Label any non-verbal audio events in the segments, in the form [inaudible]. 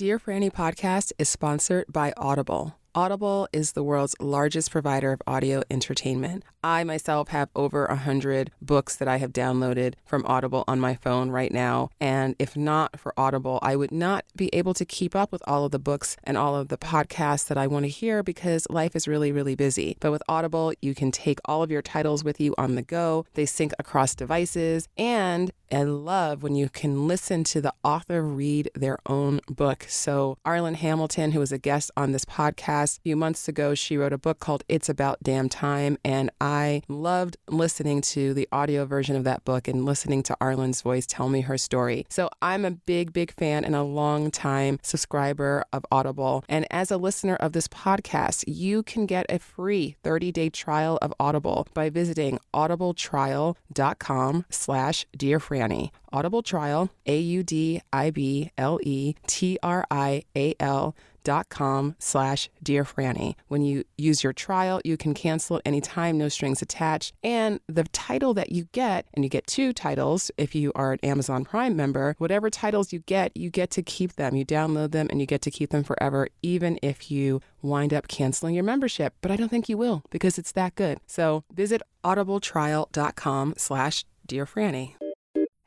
Dear Franny podcast is sponsored by Audible. Audible is the world's largest provider of audio entertainment. I myself have over a hundred books that I have downloaded from Audible on my phone right now. And if not for Audible, I would not be able to keep up with all of the books and all of the podcasts that I want to hear because life is really, really busy. But with Audible, you can take all of your titles with you on the go. They sync across devices. And I love when you can listen to the author read their own book. So, Arlan Hamilton, who was a guest on this podcast, a few months ago, she wrote a book called It's About Damn Time. And I loved listening to the audio version of that book and listening to Arlan's voice tell me her story. So I'm a big, big fan and a long time subscriber of Audible. And as a listener of this podcast, you can get a free 30 day trial of Audible by visiting audibletrial.com slash Dear Franny. Audible Trial, A U D I B L E T R I A L dot com slash dear franny when you use your trial you can cancel at any time no strings attached. And the title that you get and you get two titles if you are an amazon prime member whatever titles you get you get to keep them. You download them and you get to keep them forever even if you wind up canceling your membership. But i don't think you will because it's that good. So visit audibletrial.com slash dear franny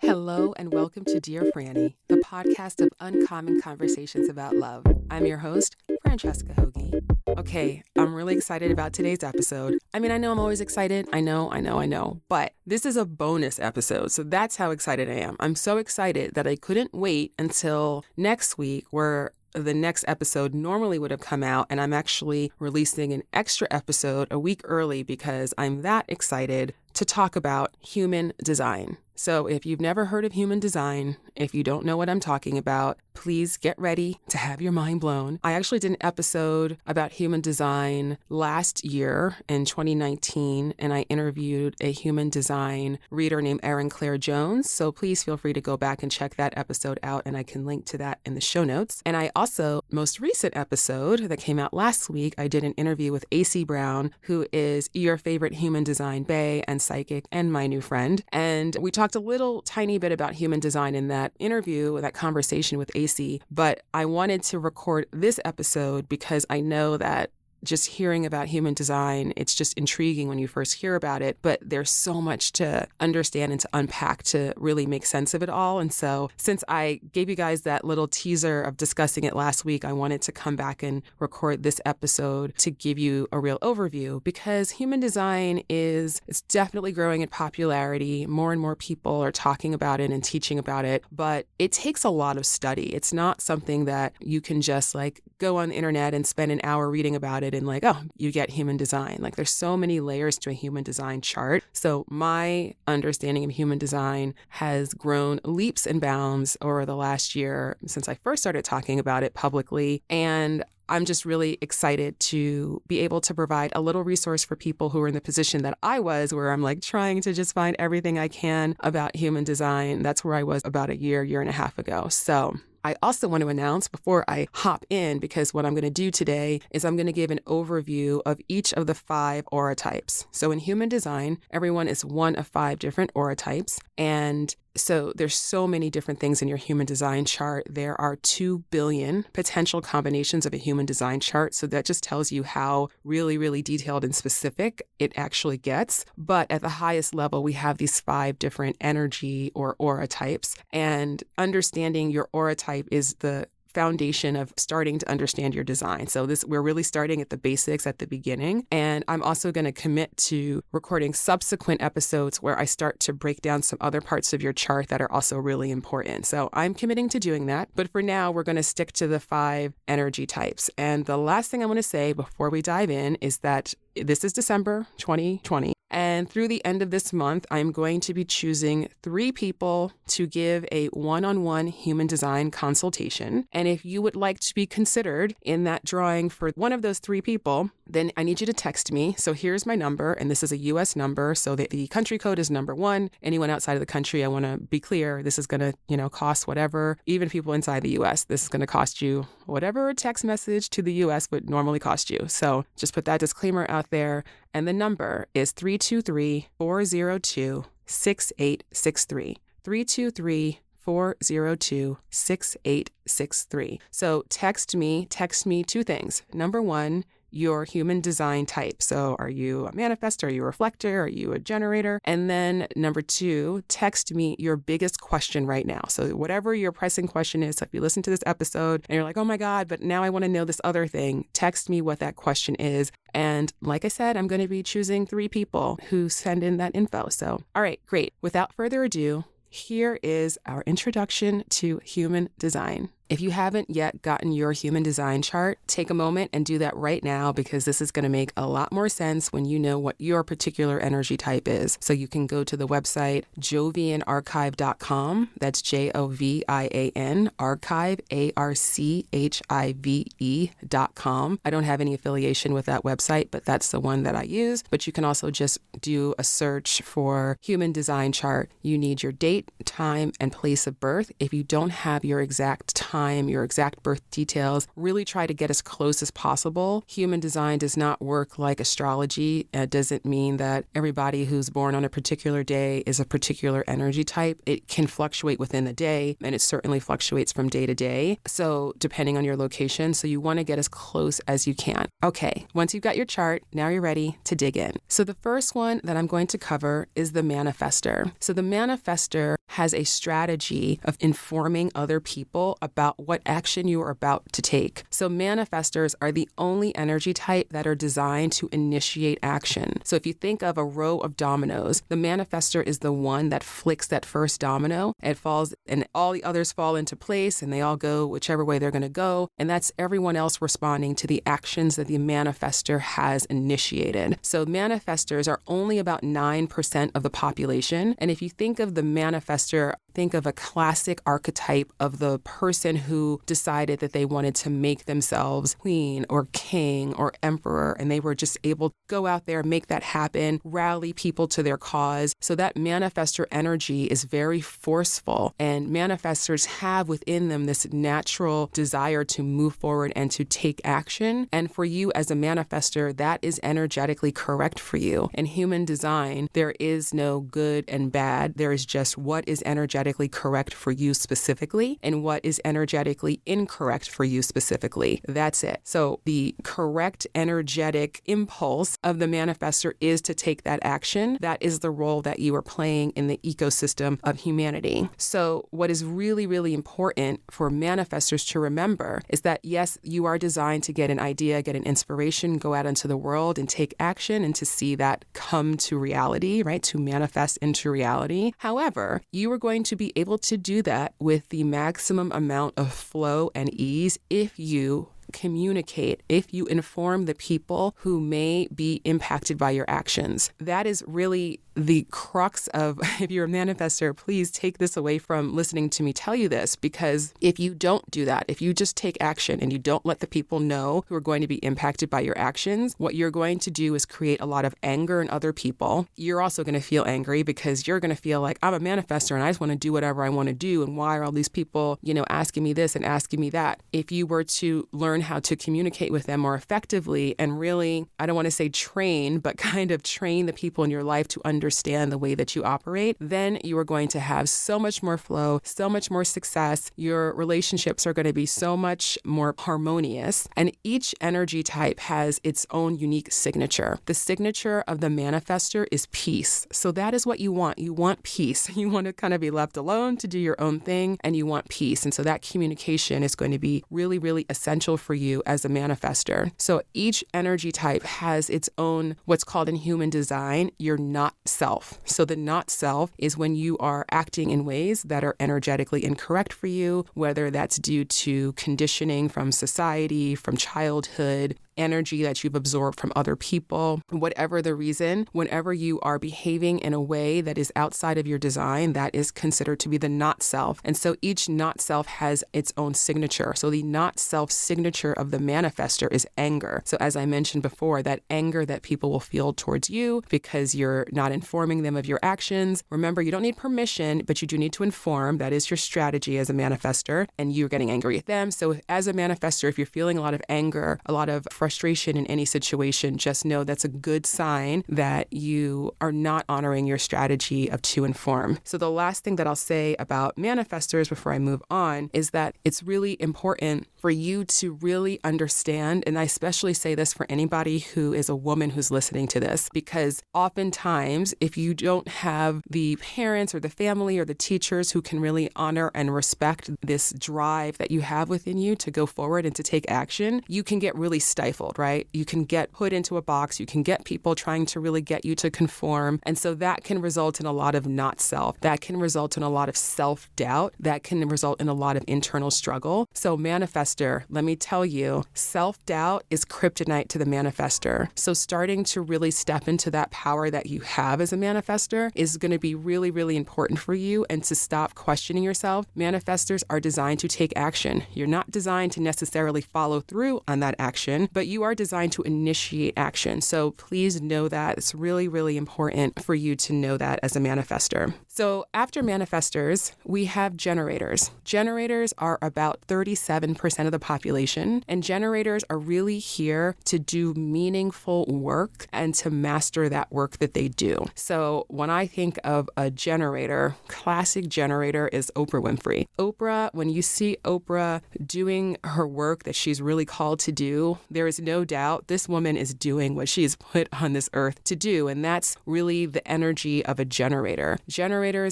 Hello and welcome to Dear Franny, the podcast of uncommon conversations about love. I'm your host, Francesca Hogi. Okay, I'm really excited about today's episode. I mean, I know I'm always excited. I know, I know, I know. But this is a bonus episode, so that's how excited I am. I'm so excited that I couldn't wait until next week where the next episode normally would have come out, and I'm actually releasing an extra episode a week early because I'm that excited to talk about human design. So, if you've never heard of human design, if you don't know what I'm talking about, please get ready to have your mind blown. I actually did an episode about human design last year in 2019, and I interviewed a human design reader named Erin Claire Jones. So, please feel free to go back and check that episode out, and I can link to that in the show notes. And I also, most recent episode that came out last week, I did an interview with AC Brown, who is your favorite human design bay and psychic and my new friend. And we talked a little tiny bit about human design in that interview, that conversation with AC, but I wanted to record this episode because I know that just hearing about human design, it's just intriguing when you first hear about it, but there's so much to understand and to unpack to really make sense of it all. And so, since I gave you guys that little teaser of discussing it last week, I wanted to come back and record this episode to give you a real overview because human design is it's definitely growing in popularity. More and more people are talking about it and teaching about it, but it takes a lot of study. It's not something that you can just like go on the internet and spend an hour reading about it it like, oh, you get human design. Like there's so many layers to a human design chart. So my understanding of human design has grown leaps and bounds over the last year since I first started talking about it publicly. And I'm just really excited to be able to provide a little resource for people who are in the position that I was, where I'm like trying to just find everything I can about human design. That's where I was about a year, year and a half ago. So I also want to announce before I hop in, because what I'm going to do today is I'm going to give an overview of each of the five aura types. So in human design, everyone is one of five different aura types. And so there's so many different things in your human design chart. There are 2 billion potential combinations of a human design chart. So that just tells you how really, really detailed and specific it actually gets. But at the highest level, we have these five different energy or aura types. And understanding your aura type is the foundation of starting to understand your design. So this we're really starting at the basics at the beginning and I'm also going to commit to recording subsequent episodes where I start to break down some other parts of your chart that are also really important. So I'm committing to doing that, but for now we're going to stick to the 5 energy types. And the last thing I want to say before we dive in is that this is December 2020 and through the end of this month, I'm going to be choosing three people to give a one on one human design consultation. And if you would like to be considered in that drawing for one of those three people, then I need you to text me. So here's my number, and this is a US number. So the, the country code is number one. Anyone outside of the country, I want to be clear, this is going to, you know, cost whatever. Even people inside the US, this is going to cost you whatever a text message to the US would normally cost you. So just put that disclaimer out there. And the number is 323 402 6863. 323 402 6863. So text me, text me two things. Number one, your human design type. So, are you a manifestor? Are you a reflector? Are you a generator? And then number two, text me your biggest question right now. So, whatever your pressing question is, so if you listen to this episode and you're like, oh my God, but now I want to know this other thing, text me what that question is. And like I said, I'm going to be choosing three people who send in that info. So, all right, great. Without further ado, here is our introduction to human design. If you haven't yet gotten your human design chart, take a moment and do that right now because this is going to make a lot more sense when you know what your particular energy type is. So you can go to the website jovianarchive.com. That's J O V I A N, archive, A R C H I V E.com. I don't have any affiliation with that website, but that's the one that I use. But you can also just do a search for human design chart. You need your date, time, and place of birth. If you don't have your exact time, time, your exact birth details. Really try to get as close as possible. Human design does not work like astrology. It doesn't mean that everybody who's born on a particular day is a particular energy type. It can fluctuate within the day, and it certainly fluctuates from day to day. So, depending on your location, so you want to get as close as you can. Okay, once you've got your chart, now you're ready to dig in. So, the first one that I'm going to cover is the manifestor. So, the manifestor has a strategy of informing other people about about what action you are about to take. So, manifestors are the only energy type that are designed to initiate action. So, if you think of a row of dominoes, the manifestor is the one that flicks that first domino. It falls, and all the others fall into place, and they all go whichever way they're going to go. And that's everyone else responding to the actions that the manifestor has initiated. So, manifestors are only about 9% of the population. And if you think of the manifestor, think of a classic archetype of the person who decided that they wanted to make themselves queen or king or emperor, and they were just able to go out there, make that happen, rally people to their cause. So that manifestor energy is very forceful, and manifestors have within them this natural desire to move forward and to take action. And for you as a manifestor, that is energetically correct for you. In human design, there is no good and bad, there is just what is energetically correct for you specifically and what is energetically incorrect for you specifically. That's it. So the correct energetic impulse of the manifestor is to take that action. That is the role that you are playing in the ecosystem of humanity. So what is really, really important for manifestors to remember is that yes, you are designed to get an idea, get an inspiration, go out into the world and take action and to see that come to reality, right? To manifest into reality. However, you are going to be able to do that with the maximum amount of flow and ease if you communicate, if you inform the people who may be impacted by your actions. That is really the crux of [laughs] if you're a manifestor, please take this away from listening to me tell you this because if you don't do that, if you just take action and you don't let the people know who are going to be impacted by your actions, what you're going to do is create a lot of anger in other people. You're also going to feel angry because you're going to feel like I'm a manifestor and I just want to do whatever I want to do. And why are all these people, you know, asking me this and asking me that? If you were to learn how to communicate with them more effectively and really, I don't want to say train, but [laughs] kind of train the people in your life to understand the way that you operate, then you are going to have so much more flow, so much more success. Your relationships are going to be so much more harmonious. And each energy type has its own unique signature. The signature of the manifestor is peace. So that is what you want. You want peace. [laughs] You want to kind of be left alone to do your own thing and you want peace. And so that communication is going to be really, really essential for you as a manifestor. So each energy type has its own, what's called in human design, your not self. So the not self is when you are acting in ways that are energetically incorrect for you, whether that's due to conditioning from society, from childhood, energy that you've absorbed from other people, whatever the reason, whenever you are behaving in a way that is outside of your design, that is considered to be the not self. And so each not self has its own signature. So the not self signature of the manifestor is anger. So as I mentioned before, that anger that people will feel towards you because you're not informing them of your actions. Remember, you don't need permission, but you do need to inform. That is your strategy as a manifestor, and you're getting angry at them. So as a manifestor, if you're feeling a lot of anger, a lot of frustration in any situation, just know that's a good sign that you are not honoring your strategy of to inform. So, the last thing that I'll say about manifestors before I move on is that it's really important for you to really understand, and I especially say this for anybody who is a woman who's listening to this, because oftentimes, if you don't have the parents or the family or the teachers who can really honor and respect this drive that you have within you to go forward and to take action, you can get really stifled, right? You can get put into a box, you can get people trying to really get you to conform. And so that can result in a lot of not self, that can result in a lot of self doubt, that can result in a lot of internal struggle. So, manifester, let me tell you, self doubt is kryptonite to the manifester. So, starting to really step into that power that you have as a manifester is going to be really, really important for you and to stop questioning yourself. Manifestors are designed to take action. You're not designed to necessarily follow through on that action, but you are designed to initiate action. So, please know that it's really, really important for you to know that as a manifester. So, after manifestors, we have generators. Generators are about 37% of the population, and generators are really here to do meaningful work and to master that work that they do. So, when I think of a generator, classic generator is Oprah Winfrey. Oprah, when you see Oprah doing her work that she's really called to do, there is no doubt this woman is doing what she is put on this earth to do, and that's really the energy of a generator.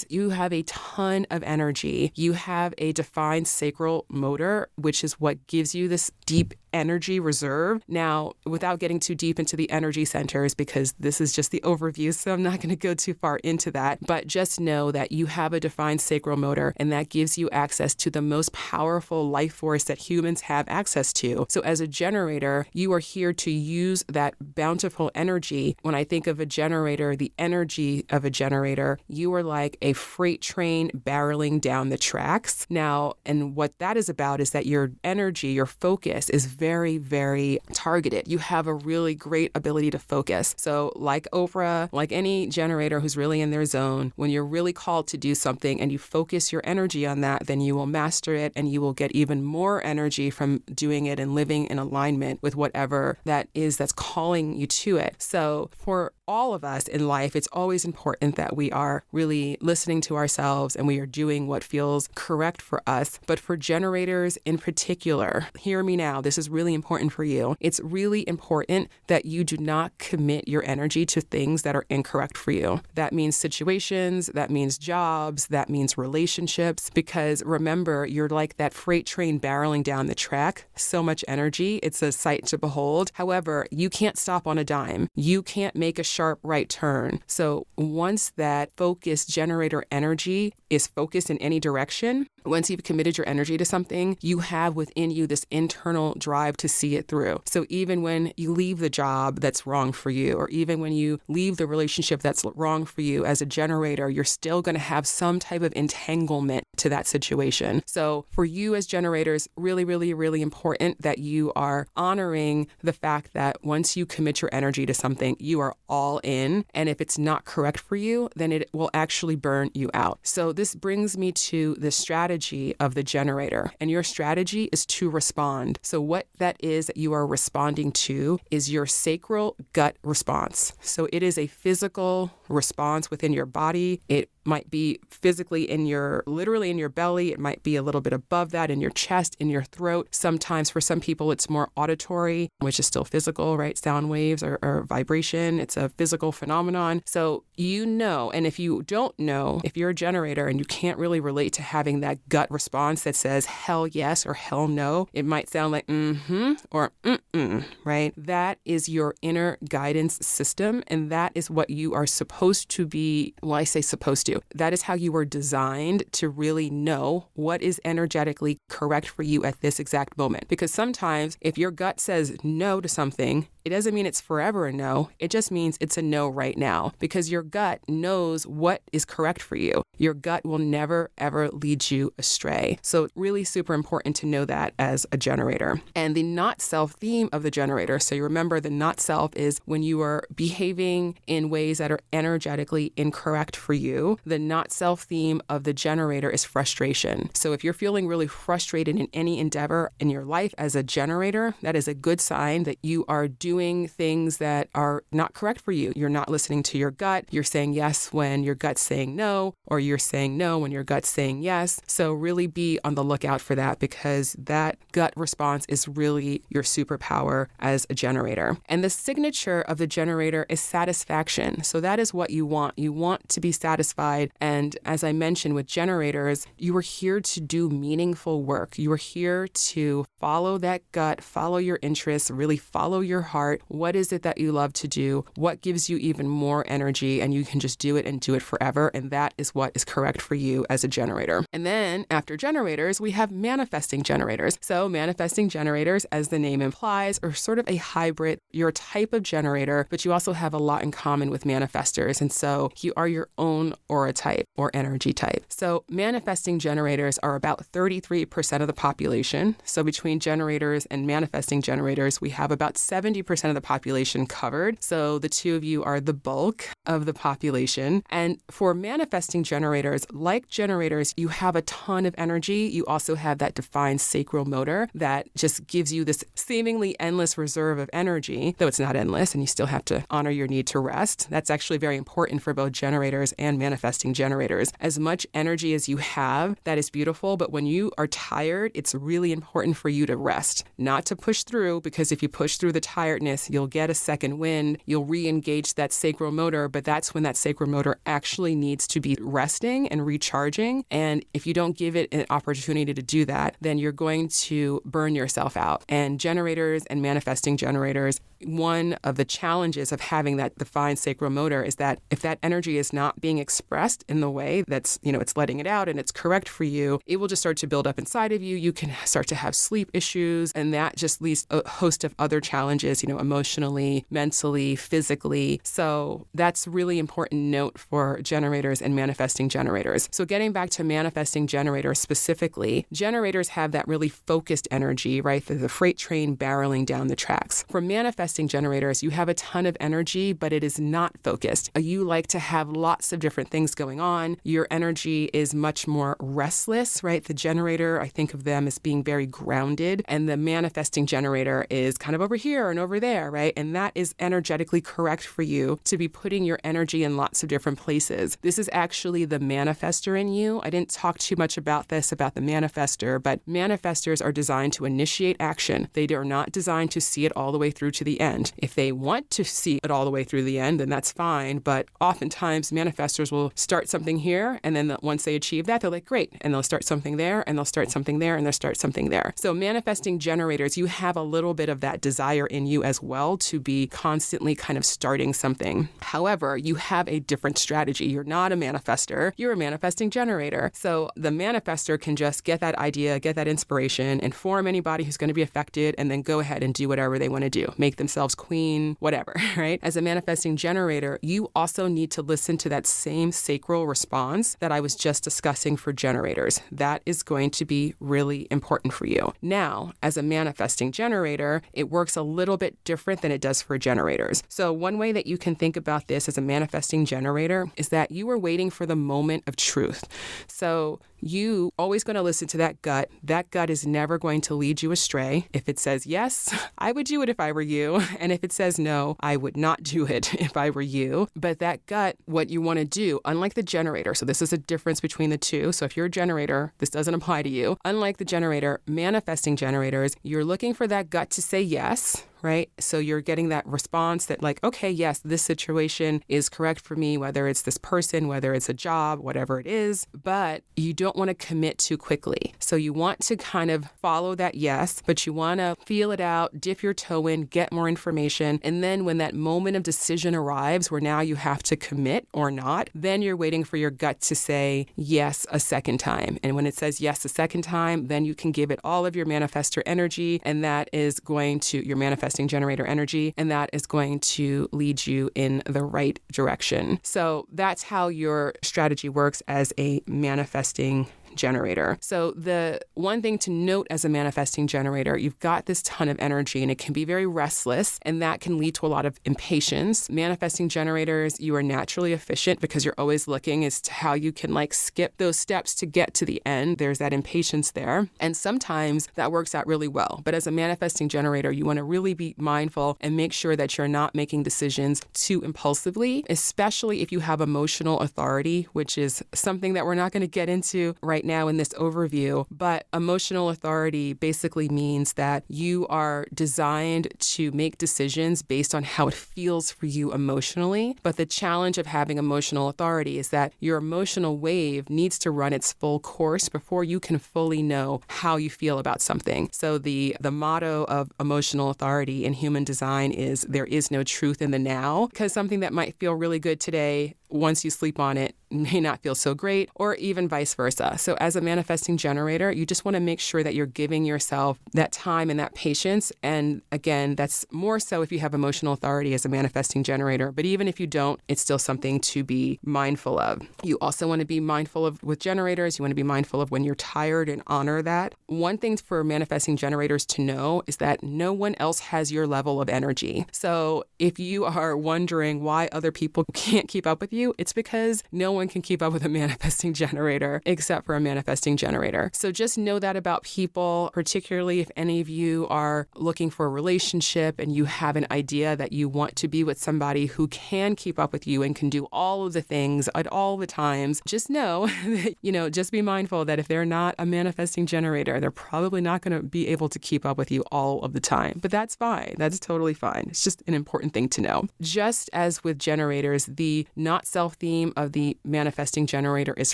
You have a ton of energy. You have a defined sacral motor, which is what gives you this deep energy reserve. Now, without getting too deep into the energy centers, because this is just the overview, so I'm not going to go too far into that, but just know that you have a defined sacral motor, and that gives you access to the most powerful life force that humans have access to. So, as a generator, you are here to use that bountiful energy. When I think of a generator, the energy of a generator, you are like a freight train barreling down the tracks. Now, and what that is about is that your energy, your focus is very, very targeted. You have a really great ability to focus. So, like Oprah, like any generator who's really in their zone, when you're really called to do something and you focus your energy on that, then you will master it and you will get even more energy from doing it and living in alignment with whatever that is that's calling you to it. So, for all of us in life, it's always important that we are really listening to ourselves and we are doing what feels correct for us. But for generators in particular, hear me now, this is really important for you. It's really important that you do not commit your energy to things that are incorrect for you. That means situations, that means jobs, that means relationships, because remember, you're like that freight train barreling down the track. So much energy, it's a sight to behold. However, you can't stop on a dime. You can't make a sharp right turn. So once that focus generator energy is focused in any direction, once you've committed your energy to something, you have within you this internal drive to see it through. So even when you leave the job that's wrong for you, or even when you leave the relationship that's wrong for you as a generator, you're still going to have some type of entanglement to that situation. So for you as generators, really, really, really important that you are honoring the fact that once you commit your energy to something, you are all in. And if it's not correct for you, then it will actually burn you out. So this brings me to the strategy of the generator. And your strategy is to respond. So what that is that you are responding to is your sacral gut response. So it is a physical response within your body. It might be physically in your, literally in your belly. It might be a little bit above that in your chest, in your throat. Sometimes for some people, it's more auditory, which is still physical, right? Sound waves or, or vibration. It's a physical phenomenon. So you know, and if you don't know, if you're a generator and you can't really relate to having that gut response that says hell yes or hell no, it might sound like mm hmm or mm mm, right? That is your inner guidance system. And that is what you are supposed to be, well, I say supposed to that is how you were designed to really know what is energetically correct for you at this exact moment. Because sometimes if your gut says no to something, it doesn't mean it's forever a no. It just means it's a no right now because your gut knows what is correct for you. Your gut will never, ever lead you astray. So, really super important to know that as a generator. And the not self theme of the generator. So, you remember the not self is when you are behaving in ways that are energetically incorrect for you. The not self theme of the generator is frustration. So, if you're feeling really frustrated in any endeavor in your life as a generator, that is a good sign that you are doing things that are not correct for you. You're not listening to your gut. You're saying yes when your gut's saying no, or you're saying no when your gut's saying yes. So, really be on the lookout for that because that gut response is really your superpower as a generator. And the signature of the generator is satisfaction. So, that is what you want. You want to be satisfied. And as I mentioned with generators, you are here to do meaningful work. You are here to follow that gut, follow your interests, really follow your heart. What is it that you love to do? What gives you even more energy? And you can just do it and do it forever. And that is what is correct for you as a generator. And then after generators, we have manifesting generators. So, manifesting generators, as the name implies, are sort of a hybrid. You're a type of generator, but you also have a lot in common with manifestors. And so, you are your own aura type or energy type. So, manifesting generators are about 33% of the population. So, between generators and manifesting generators, we have about 70% of the population covered. So, the two of you are the bulk of the population. And for manifesting generators, like generators, you have a ton of energy. You also have that defined sacral motor that just gives you this seemingly endless reserve of energy, though it's not endless and you still have to honor your need to rest. That's actually very important for both generators and manifesting generators. As much energy as you have, that is beautiful, but when you are tired, it's really important for you to rest, not to push through, because if you push through the tiredness, you'll get a second wind, you'll re engage that sacral motor, but that's when that sacral motor actually needs to be resting and recharging. And if you don't give it an opportunity to do that, then you're going to burn yourself out. And generators and manifesting generators, one of the challenges of having that defined sacral motor is that if that energy is not being expressed in the way that's, you know, it's letting it out and it's correct for you, it will just start to build up inside of you. You can start to have sleep issues, and that just leads a host of other challenges, you know, emotionally, mentally, physically. So that's really important note for generators and manifesting generators. So getting back to manifesting generators specifically, generators have that really focused energy, right? The, the freight train barreling down the tracks. For manifesting generators, you have a ton of energy, but it is not focused. Uh, you like to have lots of different things going on. Your energy is much more restless, right? The generator, I think of them as being very grounded, and the manifesting generator is kind of over here and over there, right? And that is energetically correct for you to be putting your energy in lots of different places. This is actually the manifester in you. I didn't talk too much about this, about the manifester, but manifestors are designed to initiate action. They are not designed to see it all the way through to the end. If they want to see it all the way through the end, then that's fine. But oftentimes, manifestors will start something here, and then once they achieve that, they're like, great. And they'll start something there, and they'll start something there, and they'll start something there. So, manifesting generators, you have a little bit of that desire in you as well to be constantly kind of starting something. However, you have a different strategy. You're not a manifester, you're a manifesting generator. So, the manifester can just get that idea, get that inspiration, inform anybody who's going to be affected, and then go ahead and do whatever they want to do. Make themselves queen, whatever, [laughs] right? As a manifesting generator, you also need to listen to that same sacral response that I was just discussing for generators. That is going to be really important for you. Now, as a manifesting generator, it works a little bit different than it does for generators. So, one way that you can think about this as a manifesting generator is that you are waiting for the moment of truth. So, you always going to listen to that gut. That gut is never going to lead you astray. If it says yes, [laughs] I would do it if I were you. [laughs] And if it says no, I would not do it [laughs] if I were you. But that gut, what you want to do, unlike the generator, so this is a difference between the two. So if you're a generator, this doesn't apply to you. Unlike the generator, manifesting generators, you're looking for that gut to say yes, right? So you're getting that response that, like, okay, yes, this situation is correct for me, whether it's this person, whether it's a job, whatever it is, but you don't want to commit too quickly. So you want to kind of follow that yes, but you want to feel it out, dip your toe in, get more information. And then when that moment of decision arrives where now you have to commit or not, then you're waiting for your gut to say yes a second time. And when it says yes a second time, then you can give it all of your manifestor energy, and that is going to your manifest generator energy, and that is going to lead you in the right direction. So that's how your strategy works as a manifesting generator. So, the one thing to note as a manifesting generator, you've got this ton of energy and it can be very restless, and that can lead to a lot of impatience. Manifesting generators, you are naturally efficient because you're always looking as to how you can like skip those steps to get to the end. There's that impatience there. And sometimes that works out really well. But as a manifesting generator, you want to really be mindful and make sure that you're not making decisions too impulsively, especially if you have emotional authority, which is something that we're not going to get into right right now in this overview, but emotional authority basically means that you are designed to make decisions based on how it feels for you emotionally. But the challenge of having emotional authority is that your emotional wave needs to run its full course before you can fully know how you feel about something. So the the motto of emotional authority in human design is there is no truth in the now because something that might feel really good today once you sleep on it may not feel so great, or even vice versa. So, as a manifesting generator, you just want to make sure that you're giving yourself that time and that patience. And again, that's more so if you have emotional authority as a manifesting generator. But even if you don't, it's still something to be mindful of. You also want to be mindful of with generators, you want to be mindful of when you're tired and honor that. One thing for manifesting generators to know is that no one else has your level of energy. So, if you are wondering why other people [laughs] can't keep up with you, it's because no one one can keep up with a manifesting generator except for a manifesting generator. So just know that about people, particularly if any of you are looking for a relationship and you have an idea that you want to be with somebody who can keep up with you and can do all of the things at all the times. Just know [laughs] that, you know, just be mindful that if they're not a manifesting generator, they're probably not going to be able to keep up with you all of the time. But that's fine. That's totally fine. It's just an important thing to know. Just as with generators, the not self theme of the manifesting generator is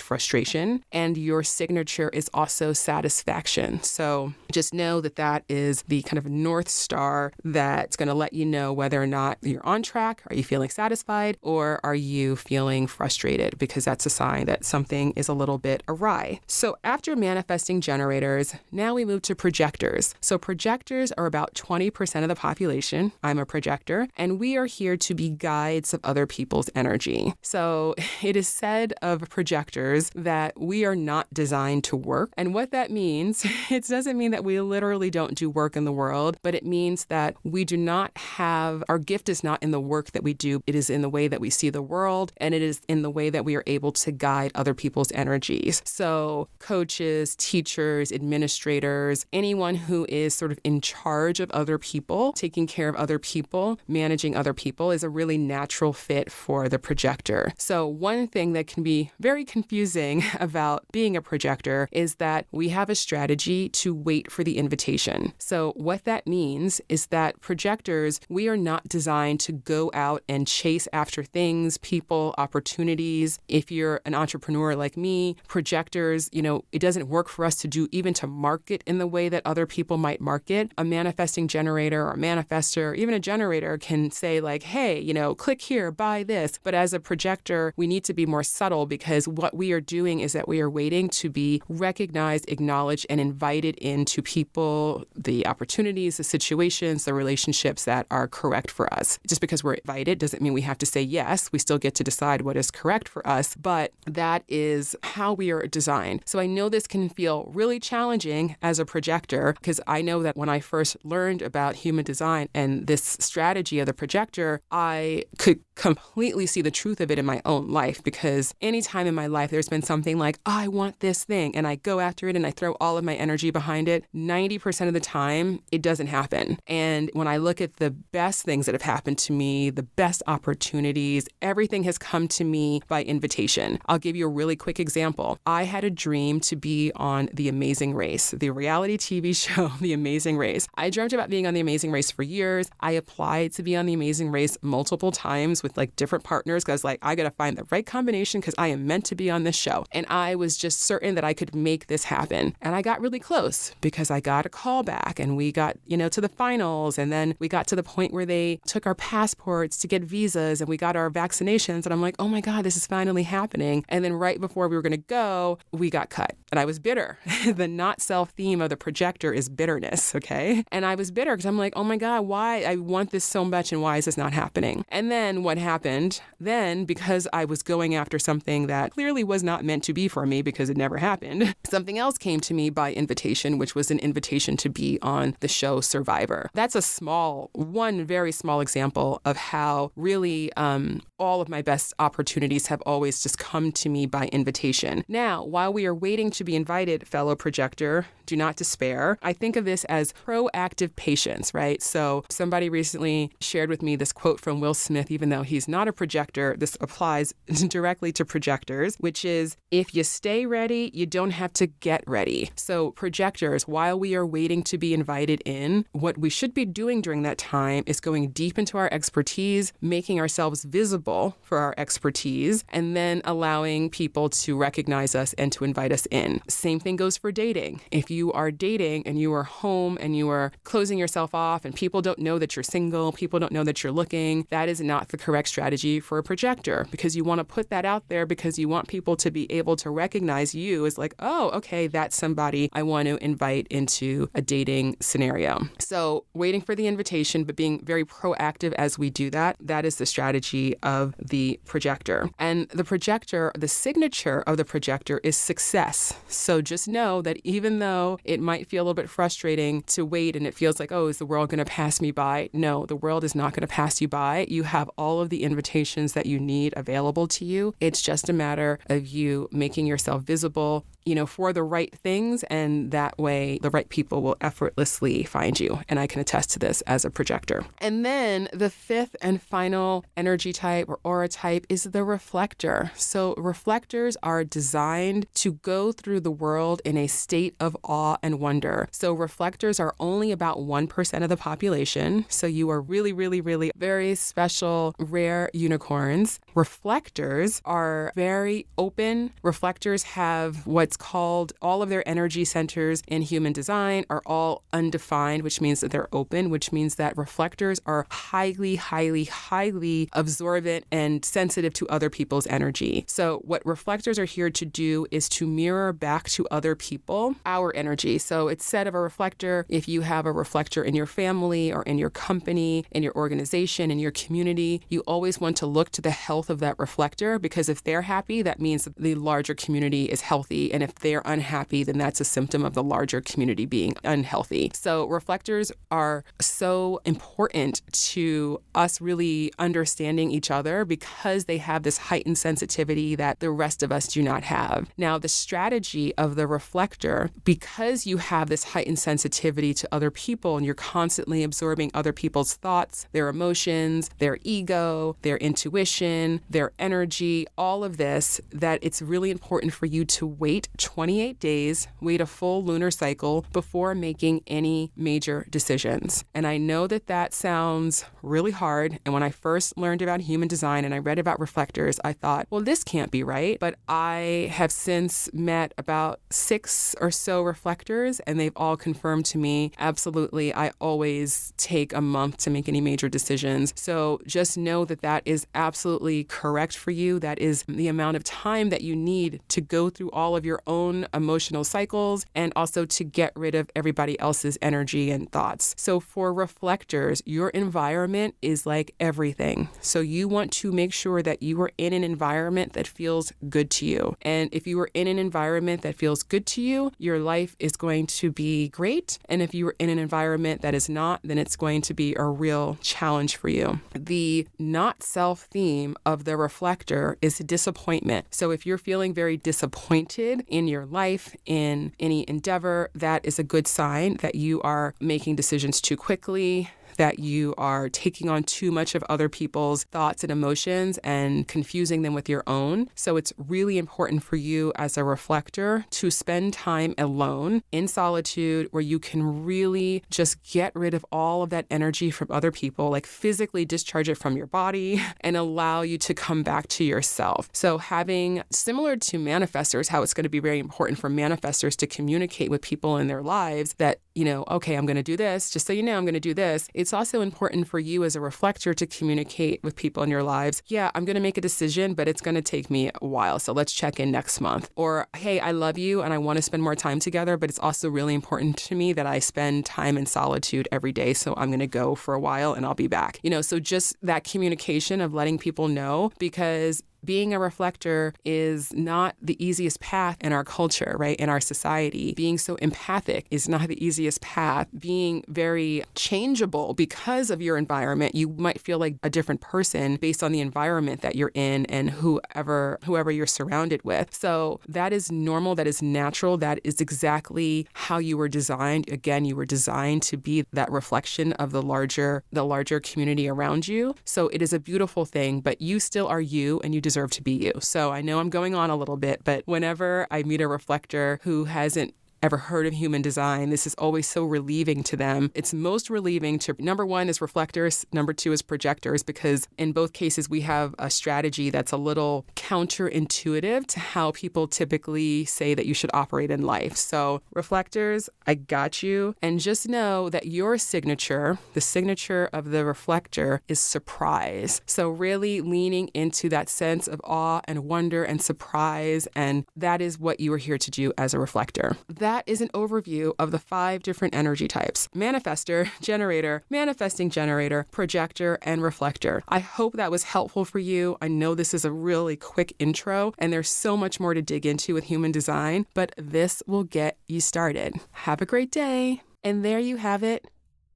frustration, and your signature is also satisfaction. So just know that that is the kind of North Star that's going to let you know whether or not you're on track. Are you feeling satisfied or are you feeling frustrated? Because that's a sign that something is a little bit awry. So after manifesting generators, now we move to projectors. So projectors are about 20% of the population. I'm a projector, and we are here to be guides of other people's energy. So [laughs] it is said of projectors that we are not designed to work. And what that means, [laughs] it doesn't mean that we literally don't do work in the world, but it means that we do not have, our gift is not in the work that we do. It is in the way that we see the world and it is in the way that we are able to guide other people's energies. So, coaches, teachers, administrators, anyone who is sort of in charge of other people, taking care of other people, managing other people is a really natural fit for the projector. So, one thing that that can be very confusing [laughs] about being a projector is that we have a strategy to wait for the invitation. So, what that means is that projectors, we are not designed to go out and chase after things, people, opportunities. If you're an entrepreneur like me, projectors, you know, it doesn't work for us to do even to market in the way that other people might market. A manifesting generator or a manifester, even a generator can say, like, hey, you know, click here, buy this. But as a projector, we need to be more subtle because what we are doing is that we are waiting to be recognized, acknowledged, and invited into people, the opportunities, the situations, the relationships that are correct for us. Just because we're invited doesn't mean we have to say yes. We still get to decide what is correct for us, but that is how we are designed. So I know this can feel really challenging as a projector because I know that when I first learned about human design and this strategy of the projector, I could completely see the truth of it in my own life because anytime in my life there's been something like, oh, I want this thing, and I go after it and I throw all of my energy behind it, 90% of the time, it doesn't happen. And when I look at the best things that have happened to me, the best opportunities, everything has come to me by invitation. I'll give you a really quick example. I had a dream to be on The Amazing Race, the reality TV [laughs] show, The Amazing Race. I dreamt about being on The Amazing Race for years. I applied to be on The Amazing Race multiple times with like different partners because like I got to find the right combination because I am meant to be on this show. And I was just certain that I could make this happen. And I got really close because I got a call back and we got, you know, to the finals and then we got to the point where they took our passports to get visas and we got our vaccinations and I'm like, "Oh my god, this is finally happening." And then right before we were going to go, we got cut. And I was bitter. [laughs] the not self theme of the projector is bitterness, okay? And I was bitter because I'm like, "Oh my god, why I want this so much and why is this not happening?" And then what happened? Then because I was going after something that clearly was not meant to be for me because it never happened, [laughs] something else came to me by invitation, which was an invitation to be on the show Survivor. That's a small, one very small example of how really um, all of my best opportunities have always just come to me by invitation. Now, while we are waiting to be invited, fellow projector, do not despair. I think of this as proactive patience, right? So, somebody recently shared with me this quote from Will Smith, even though he's not a projector, this applies [laughs] directly to projectors, which is if you stay ready, you don't have to get ready. So, projectors, while we are waiting to be invited in, what we should be doing during that time is going deep into our expertise, making ourselves visible for our expertise, and then allowing people to recognize us and to invite us in. Same thing goes for dating. If you are dating and you are home and you are closing yourself off and people don't know that you're single, people don't know that you're looking, that is not the correct strategy for a projector because you want to put that out there because you want people to be able to recognize you as like, oh, okay, that's somebody I want to invite into a dating scenario. So, waiting for the invitation, but being very proactive as we do that, that is the strategy of the projector. And the projector, the signature of the projector is success. So, just know that even though it might feel a little bit frustrating to wait and it feels like, oh, is the world going to pass me by? No, the world is not going to pass you by. You have all of the invitations that you need available to you. It's just a matter of you making yourself visible you know, for the right things. And that way, the right people will effortlessly find you. And I can attest to this as a projector. And then the fifth and final energy type or aura type is the reflector. So, reflectors are designed to go through the world in a state of awe and wonder. So, reflectors are only about 1% of the population. So, you are really, really, really very special, rare unicorns. Reflectors are very open. Reflectors have what's called all of their energy centers in human design are all undefined, which means that they're open, which means that reflectors are highly, highly, highly absorbent and sensitive to other people's energy. So, what reflectors are here to do is to mirror back to other people our energy. So, it's said of a reflector if you have a reflector in your family or in your company, in your organization, in your community, you always want to look to the health of that reflector because if they're happy, that means the larger community is healthy. And if they're unhappy, then that's a symptom of the larger community being unhealthy. So, reflectors are so important to us really understanding each other because they have this heightened sensitivity that the rest of us do not have. Now, the strategy of the reflector, because you have this heightened sensitivity to other people and you're constantly absorbing other people's thoughts, their emotions, their ego, their intuition, their energy, all of this, that it's really important for you to wait 28 days, wait a full lunar cycle before making any major decisions. And I know that that sounds really hard. And when I first learned about human design and I read about reflectors, I thought, well, this can't be right. But I have since met about six or so reflectors, and they've all confirmed to me absolutely, I always take a month to make any major decisions. So just know that that is absolutely correct for you. That is the amount of time that you need to go through all of your own emotional cycles and also to get rid of everybody else's energy and thoughts. So for reflectors, your environment is like everything. So you want to make sure that you are in an environment that feels good to you. And if you are in an environment that feels good to you, your life is going to be great. And if you are in an environment that is not, then it's going to be a real challenge for you. The not self theme of the reflector is disappointment. So if you're feeling very disappointed in your life, in any endeavor, that is a good sign that you are making decisions too quickly, that you are taking on too much of other people's thoughts and emotions and confusing them with your own. So it's really important for you as a reflector to spend time alone in solitude where you can really just get rid of all of that energy from other people, like physically discharge it from your body [laughs] and allow you to come back to yourself. So having similar to manifestors, how it's going to be very important for manifestors to communicate with people in their lives that, you know, okay, I'm going to do this. Just so you know, I'm going to do this. It's also important for you as a reflector to communicate with people in your lives. Yeah, I'm going to make a decision, but it's going to take me a while. So let's check in next month. Or, hey, I love you and I want to spend more time together, but it's also really important to me that I spend time in solitude every day. So I'm going to go for a while and I'll be back. You know, so just that communication of letting people know because being a reflector is not the easiest path in our culture, right? In our society. Being so empathic is not the easiest path. Being very changeable because of your environment, you might feel like a different person based on the environment that you're in and whoever whoever you're surrounded with. So that is normal, that is natural, that is exactly how you were designed. Again, you were designed to be that reflection of the larger the larger community around you. So it is a beautiful thing, but you still are you and you deserve to be you. So I know I'm going on a little bit, but whenever I meet a reflector who hasn't ever heard of human design. This is always so relieving to them. It's most relieving to number one is reflectors, number two is projectors, because in both cases we have a strategy that's a little counterintuitive to how people typically say that you should operate in life. So, reflectors, I got you. And just know that your signature, the signature of the reflector, is surprise. So, really leaning into that sense of awe and wonder and surprise. And that is what you are here to do as a reflector. That that is an overview of the five different energy types manifestor, generator, manifesting generator, projector, and reflector. I hope that was helpful for you. I know this is a really quick intro, and there's so much more to dig into with human design, but this will get you started. Have a great day. And there you have it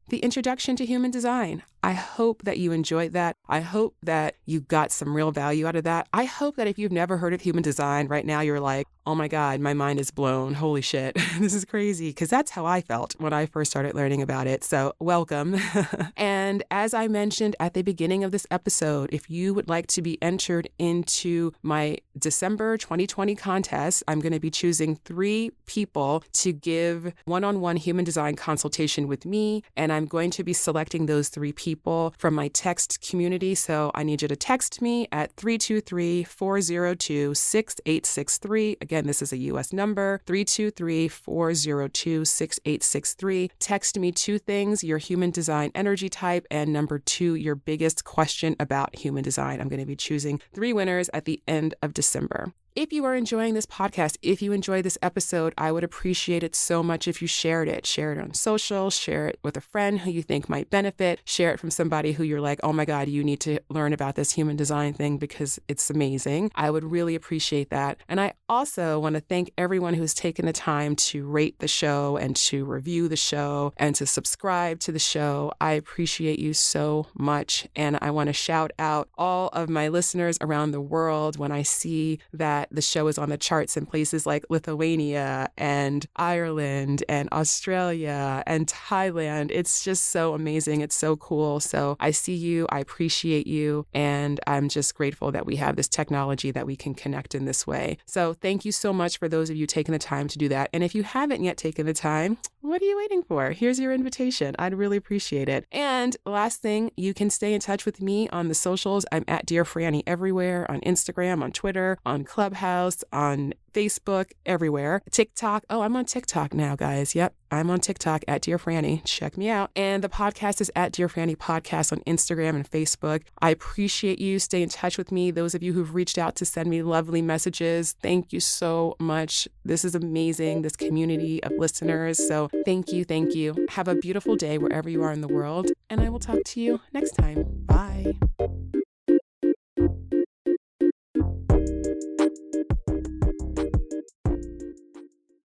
the introduction to human design. I hope that you enjoyed that. I hope that you got some real value out of that. I hope that if you've never heard of human design, right now you're like, oh my God, my mind is blown. Holy shit, [laughs] this is crazy. Because that's how I felt when I first started learning about it. So, welcome. [laughs] and as I mentioned at the beginning of this episode, if you would like to be entered into my December 2020 contest, I'm going to be choosing three people to give one on one human design consultation with me. And I'm going to be selecting those three people people from my text community. So I need you to text me at 323 402 6863. Again, this is a US number 323 402 6863. Text me two things your human design energy type, and number two, your biggest question about human design. I'm going to be choosing three winners at the end of December. If you are enjoying this podcast, if you enjoy this episode, I would appreciate it so much if you shared it. Share it on social, share it with a friend who you think might benefit, share it from somebody who you're like, oh my God, you need to learn about this human design thing because it's amazing. I would really appreciate that. And I also want to thank everyone who's taken the time to rate the show and to review the show and to subscribe to the show. I appreciate you so much. And I want to shout out all of my listeners around the world when I see that that the show is on the charts in places like Lithuania and Ireland and Australia and Thailand. It's just so amazing. It's so cool. So I see you, I appreciate you, and I'm just grateful that we have this technology that we can connect in this way. So thank you so much for those of you taking the time to do that. And if you haven't yet taken the time, what are you waiting for? Here's your invitation. I'd really appreciate it. And last thing, you can stay in touch with me on the socials. I'm at Dear Franny everywhere on Instagram, on Twitter, on Clubhouse, on Facebook, everywhere. TikTok. Oh, I'm on TikTok now, guys. Yep, I'm on TikTok at Dear Franny. Check me out. And the podcast is at Dear Franny Podcast on Instagram and Facebook. I appreciate you. Stay in touch with me. Those of you who've reached out to send me lovely messages, thank you so much. This is amazing, this community of listeners. So thank you, thank you. Have a beautiful day wherever you are in the world. And I will talk to you next time. Bye.